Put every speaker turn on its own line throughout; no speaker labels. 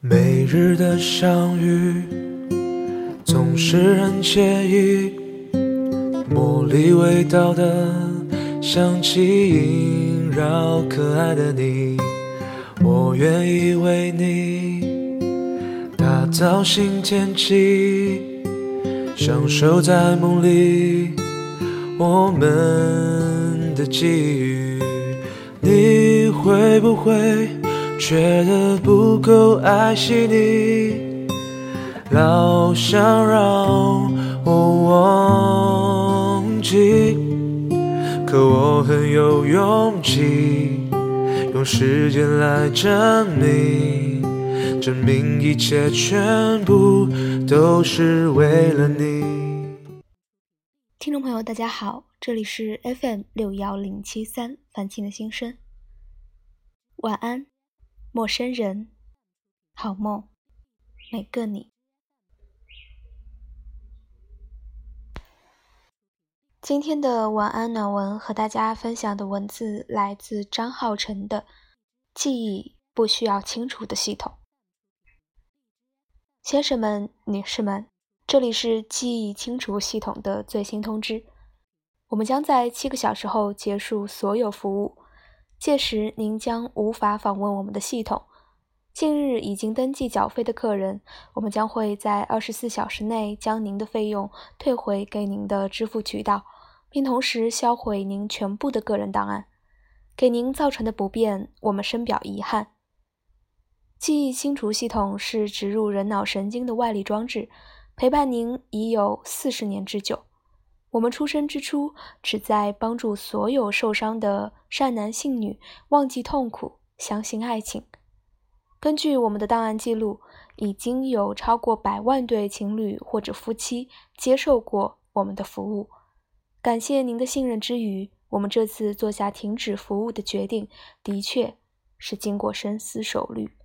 每日的相遇总是很惬意，茉莉味道的香气萦绕可爱的你，我愿意为你打造新天气，享受在梦里我们的际遇，你会不会？觉得不够爱惜你，老想让我忘记，可我很有勇气，用时间来证明，证明一切全部都是为了你。
听众朋友，大家好，这里是 FM 六幺零七三凡青的心声，晚安。陌生人，好梦，每个你。今天的晚安暖文和大家分享的文字来自张浩辰的《记忆不需要清除的系统》。先生们、女士们，这里是记忆清除系统的最新通知，我们将在七个小时后结束所有服务。届时您将无法访问我们的系统。近日已经登记缴费的客人，我们将会在二十四小时内将您的费用退回给您的支付渠道，并同时销毁您全部的个人档案。给您造成的不便，我们深表遗憾。记忆清除系统是植入人脑神经的外力装置，陪伴您已有四十年之久。我们出生之初，旨在帮助所有受伤的善男信女忘记痛苦，相信爱情。根据我们的档案记录，已经有超过百万对情侣或者夫妻接受过我们的服务。感谢您的信任之余，我们这次做下停止服务的决定，的确是经过深思熟虑。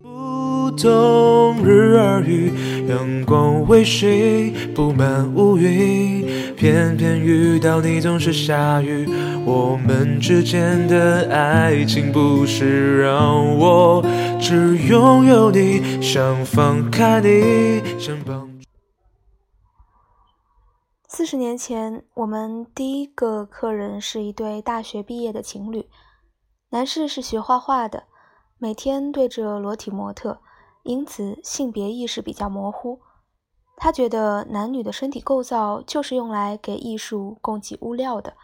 不冬日而语，阳光微醺，布满乌云，偏偏遇到你总是下雨。我们之间的爱情不是让我只拥有你，想放开你，想帮。
四十年前，我们第一个客人是一对大学毕业的情侣，男士是学画画的。每天对着裸体模特，因此性别意识比较模糊。他觉得男女的身体构造就是用来给艺术供给物料的，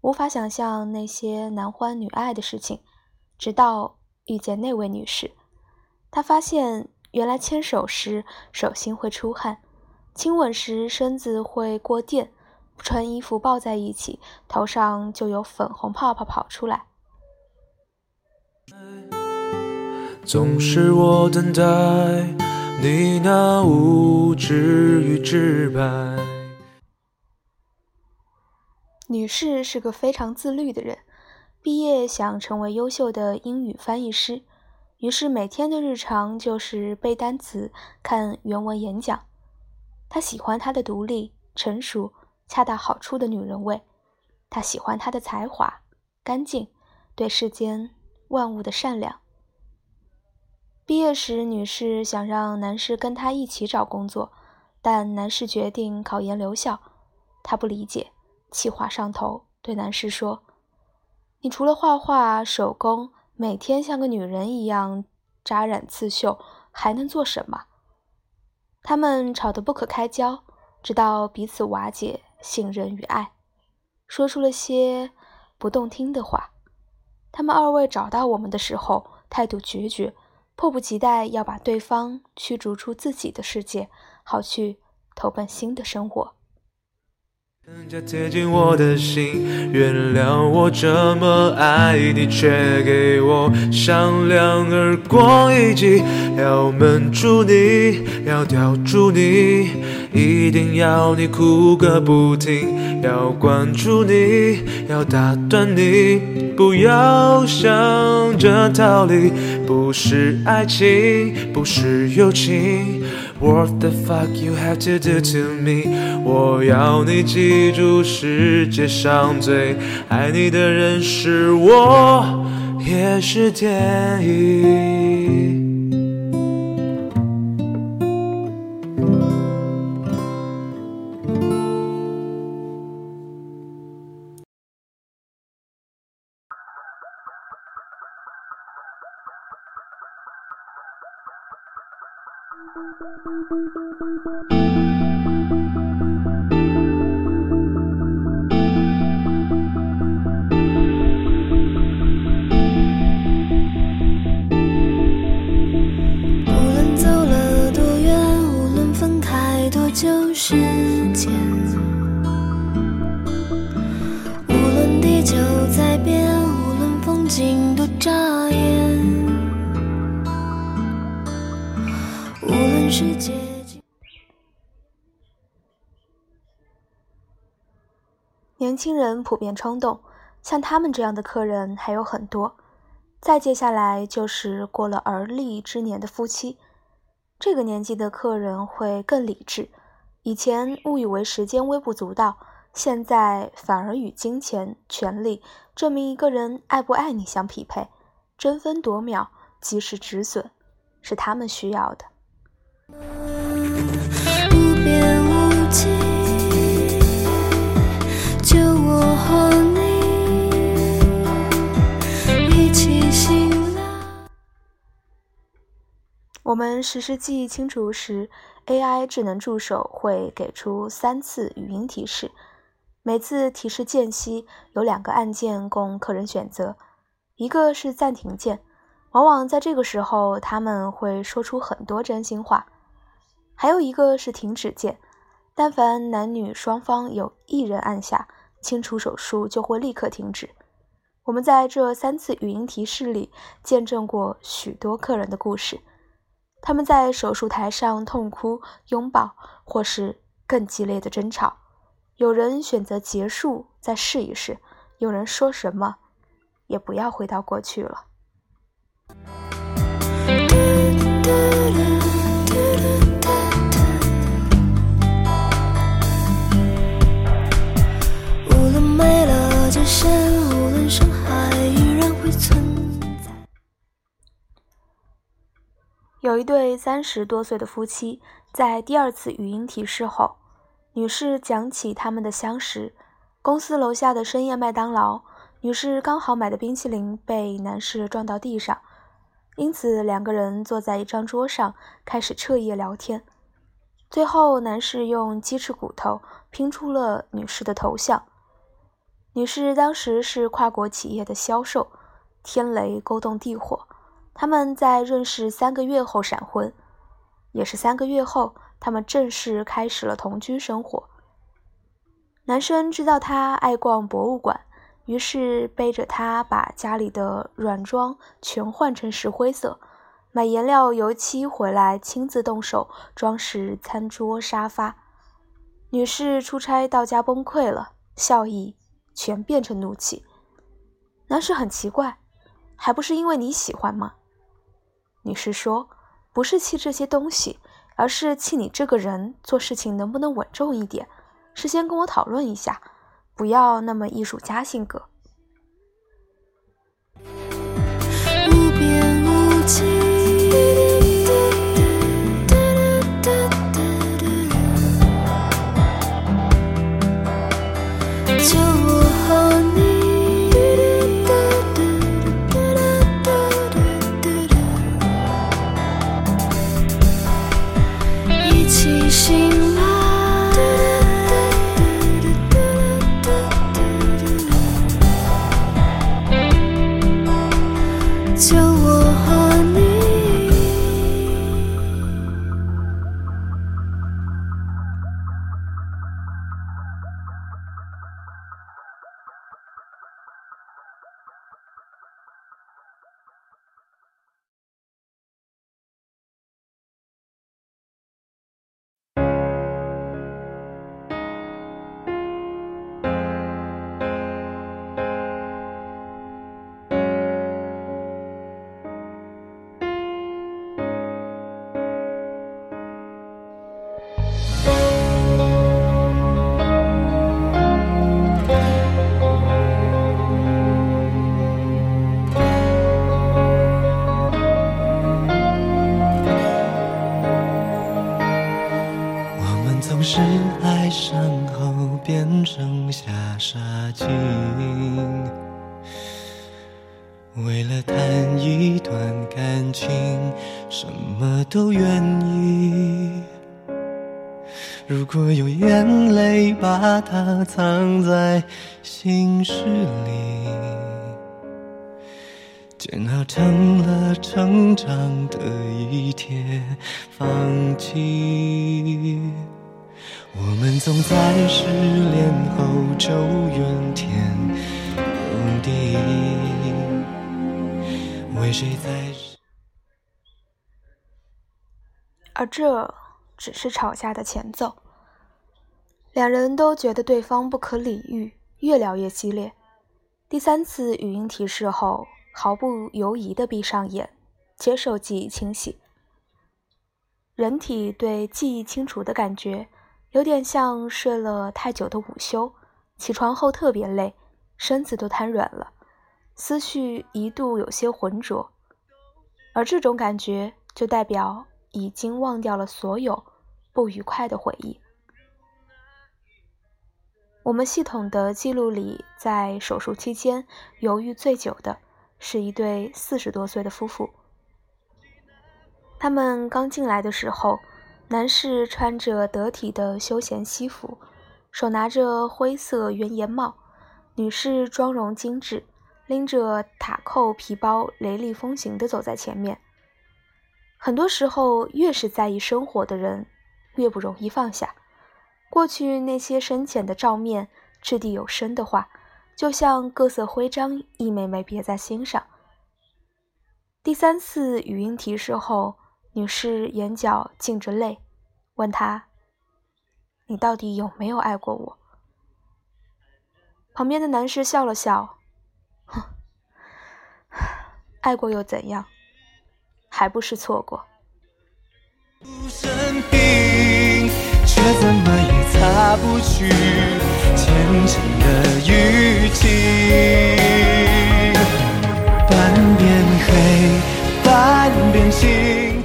无法想象那些男欢女爱的事情。直到遇见那位女士，他发现原来牵手时手心会出汗，亲吻时身子会过电，不穿衣服抱在一起，头上就有粉红泡泡跑出来。
总是我等待你那无知与直白。
女士是个非常自律的人，毕业想成为优秀的英语翻译师，于是每天的日常就是背单词、看原文演讲。她喜欢她的独立、成熟、恰到好处的女人味，她喜欢她的才华、干净，对世间万物的善良。毕业时，女士想让男士跟她一起找工作，但男士决定考研留校。她不理解，气话上头，对男士说：“你除了画画、手工，每天像个女人一样扎染刺绣，还能做什么？”他们吵得不可开交，直到彼此瓦解信任与爱，说出了些不动听的话。他们二位找到我们的时候，态度决绝。迫不及待要把对方驱逐出自己的世界，好去投奔新的生活。
更加贴近我的心，原谅我这么爱你，却给我响亮耳光一记。要闷住你，要吊住你，一定要你哭个不停。要关注你，要打断你，不要想着逃离。不是爱情，不是友情。What the fuck you have to do to me？我要你记住，世界上最爱你的人是我。也是天意
就是无论地球在变无论风景多扎眼无论世界。
年轻人普遍冲动，像他们这样的客人还有很多。再接下来就是过了而立之年的夫妻，这个年纪的客人会更理智。以前误以为时间微不足道，现在反而与金钱、权力证明一个人爱不爱你相匹配，争分夺秒，及时止损，是他们需要的。我们实时记忆清除时，AI 智能助手会给出三次语音提示，每次提示间隙有两个按键供客人选择，一个是暂停键，往往在这个时候他们会说出很多真心话；还有一个是停止键，但凡男女双方有一人按下，清除手术就会立刻停止。我们在这三次语音提示里见证过许多客人的故事。他们在手术台上痛哭、拥抱，或是更激烈的争吵。有人选择结束，再试一试；有人说什么，也不要回到过去了。无论没了界限，有一对三十多岁的夫妻，在第二次语音提示后，女士讲起他们的相识。公司楼下的深夜麦当劳，女士刚好买的冰淇淋被男士撞到地上，因此两个人坐在一张桌上开始彻夜聊天。最后，男士用鸡翅骨头拼出了女士的头像。女士当时是跨国企业的销售，天雷勾动地火。他们在认识三个月后闪婚，也是三个月后，他们正式开始了同居生活。男生知道她爱逛博物馆，于是背着她把家里的软装全换成石灰色，买颜料、油漆回来，亲自动手装饰餐桌、沙发。女士出差到家崩溃了，笑意全变成怒气。男士很奇怪，还不是因为你喜欢吗？女士说：“不是气这些东西，而是气你这个人做事情能不能稳重一点，事先跟我讨论一下，不要那么艺术家性格。”无边无际。
心。煎熬成了成长的一帖放弃。我们总在失恋后就怨天尤地，为谁在？
而这只是吵架的前奏。两人都觉得对方不可理喻，越聊越激烈。第三次语音提示后，毫不犹疑地闭上眼，接受记忆清洗。人体对记忆清除的感觉。有点像睡了太久的午休，起床后特别累，身子都瘫软了，思绪一度有些浑浊，而这种感觉就代表已经忘掉了所有不愉快的回忆。我们系统的记录里，在手术期间犹豫最久的是一对四十多岁的夫妇，他们刚进来的时候。男士穿着得体的休闲西服，手拿着灰色圆檐帽；女士妆容精致，拎着塔扣皮包，雷厉风行地走在前面。很多时候，越是在意生活的人，越不容易放下过去那些深浅的照面，掷地有声的话，就像各色徽章，一枚枚别在心上。第三次语音提示后。女士眼角浸着泪，问他：“你到底有没有爱过我？”旁边的男士笑了笑：“哼，爱过又怎样？还不是错过。”浅浅的雨季半边黑，半边青。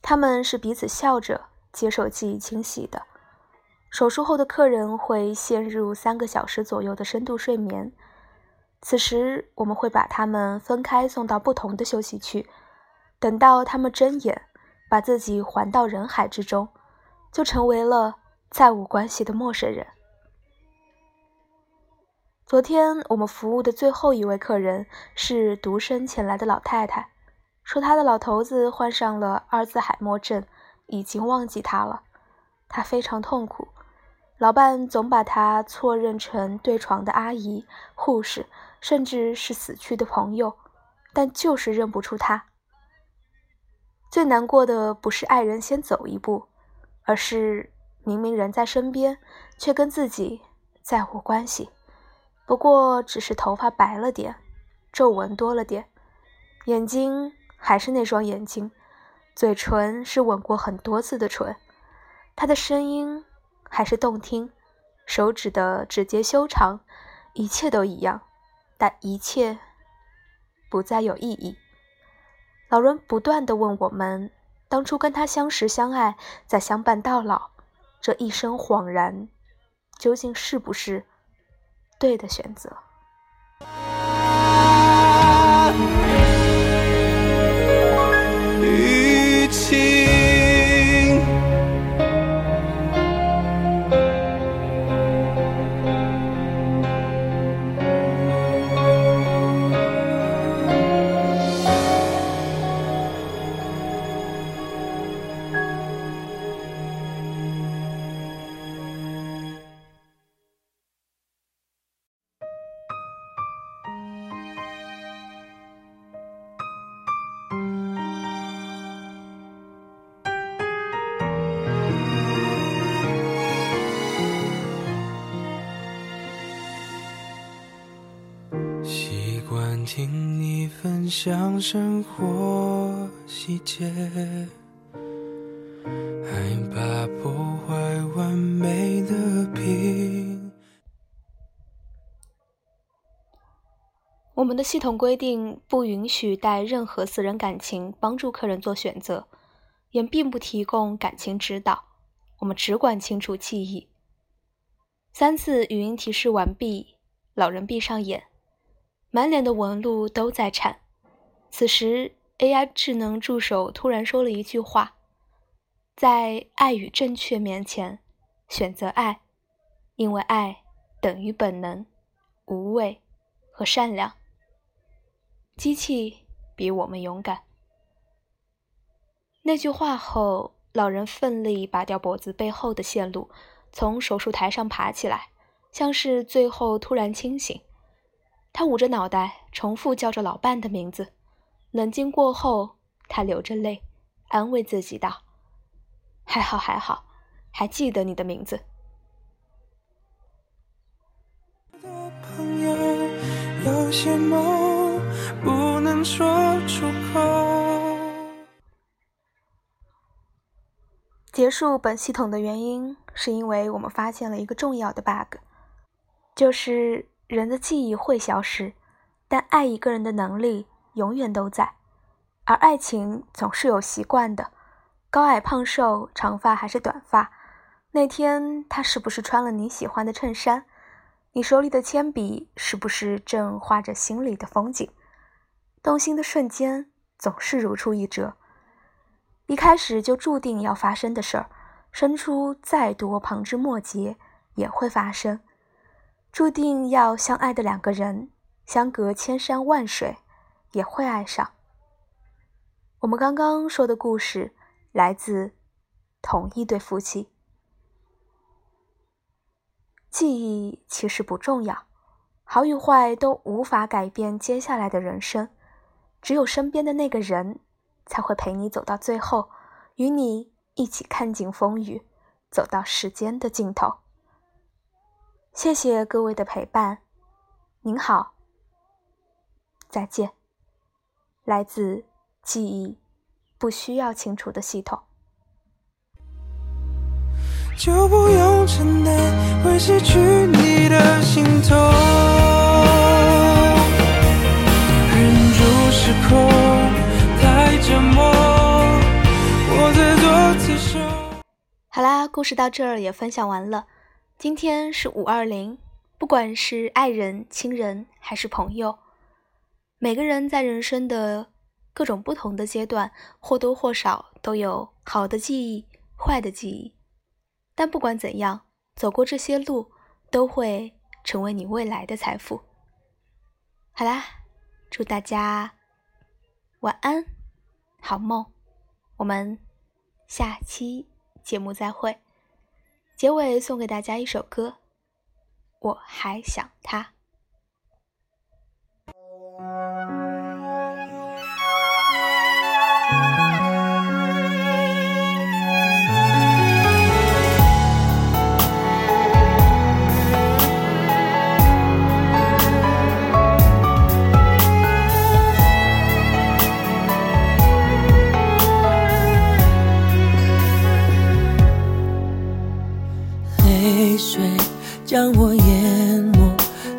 他们是彼此笑着接受记忆清洗的。手术后的客人会陷入三个小时左右的深度睡眠，此时我们会把他们分开送到不同的休息区。等到他们睁眼，把自己还到人海之中，就成为了再无关系的陌生人。昨天我们服务的最后一位客人是独身前来的老太太。说她的老头子患上了阿尔兹海默症，已经忘记她了。她非常痛苦，老伴总把她错认成对床的阿姨、护士，甚至是死去的朋友，但就是认不出他。最难过的不是爱人先走一步，而是明明人在身边，却跟自己再无关系。不过只是头发白了点，皱纹多了点，眼睛。还是那双眼睛，嘴唇是吻过很多次的唇，他的声音还是动听，手指的指节修长，一切都一样，但一切不再有意义。老人不断地问我们：当初跟他相识相爱，再相伴到老，这一生恍然，究竟是不是对的选择？
听你分享生活细节，害怕破坏完美的平。
我们的系统规定不允许带任何私人感情帮助客人做选择，也并不提供感情指导。我们只管清除记忆。三次语音提示完毕。老人闭上眼，满脸的纹路都在颤。此时，AI 智能助手突然说了一句话：“在爱与正确面前，选择爱，因为爱等于本能、无畏和善良。”机器比我们勇敢。那句话后，老人奋力拔掉脖子背后的线路，从手术台上爬起来，像是最后突然清醒。他捂着脑袋，重复叫着老伴的名字。冷静过后，他流着泪，安慰自己道：“还好，还好，还记得你的名字。”结束本系统的原因，是因为我们发现了一个重要的 bug，就是人的记忆会消失，但爱一个人的能力永远都在。而爱情总是有习惯的，高矮胖瘦，长发还是短发，那天他是不是穿了你喜欢的衬衫？你手里的铅笔是不是正画着心里的风景？动心的瞬间总是如出一辙。一开始就注定要发生的事儿，生出再多旁枝末节也会发生。注定要相爱的两个人，相隔千山万水也会爱上。我们刚刚说的故事来自同一对夫妻。记忆其实不重要，好与坏都无法改变接下来的人生，只有身边的那个人。才会陪你走到最后，与你一起看尽风雨，走到时间的尽头。谢谢各位的陪伴，您好，再见。来自记忆不需要清除的系统。就不用承担会失去你的心痛，忍住失控。好啦，故事到这儿也分享完了。今天是五二零，不管是爱人、亲人还是朋友，每个人在人生的各种不同的阶段，或多或少都有好的记忆、坏的记忆。但不管怎样，走过这些路，都会成为你未来的财富。好啦，祝大家晚安。好梦，我们下期节目再会。结尾送给大家一首歌，我还想他。将我淹没，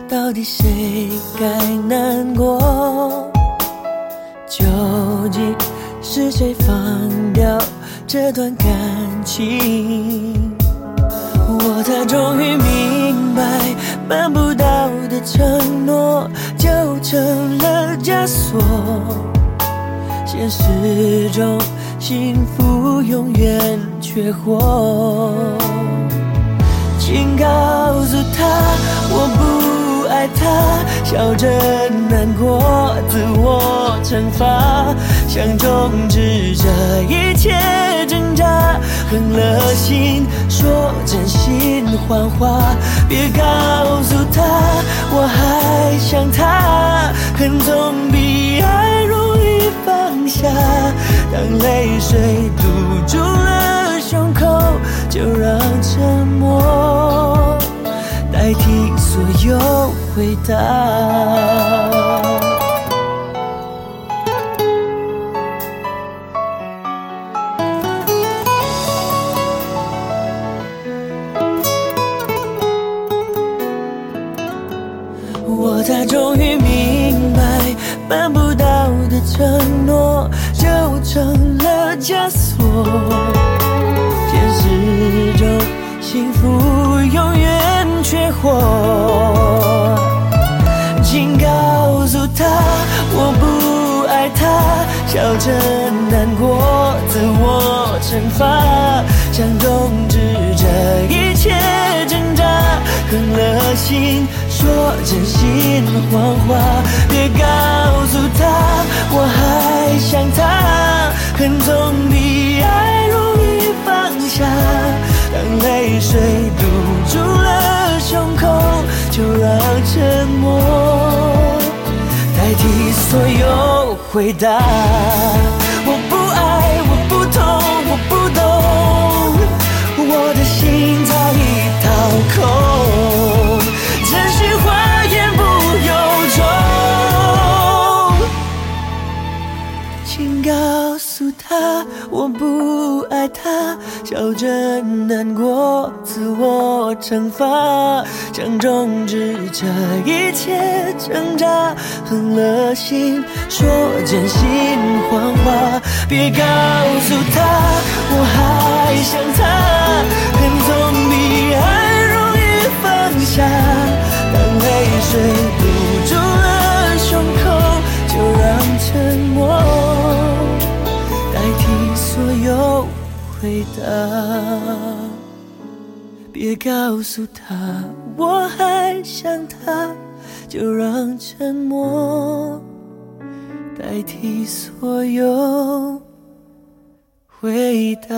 到底谁该难过？究竟是谁放掉这段感情？我才终于明白，办不到的承诺就成了枷锁。现实中，幸福永远缺货。请告诉他，我不爱他，笑着难过，自我惩罚，想终止这一切挣扎，狠了心说真心谎话，别告诉他我还想他，恨总比爱容易放下，当泪水堵住了有回答。我才终于明白，办不到的承诺就成了枷锁。现实中，幸福我请告诉他我不爱他，
笑着难过，自我惩罚，想终止这一切挣扎，狠了心说真心谎话，别告诉他我还想他，恨总比爱容易放下，当泪水堵住了。就让沉默。代替所有回答，我不爱，我不痛，我不懂，我的心早已掏空，真心话言不由衷，请告诉他我不，笑着难过，自我惩罚，想终止这一切挣扎，狠了心说真心谎话，别告诉他我还想他，恨总比爱容易放下，当泪水堵住了胸口，就让沉默代替所有。回答。别告诉他我还想他，就让沉默代替所有回答。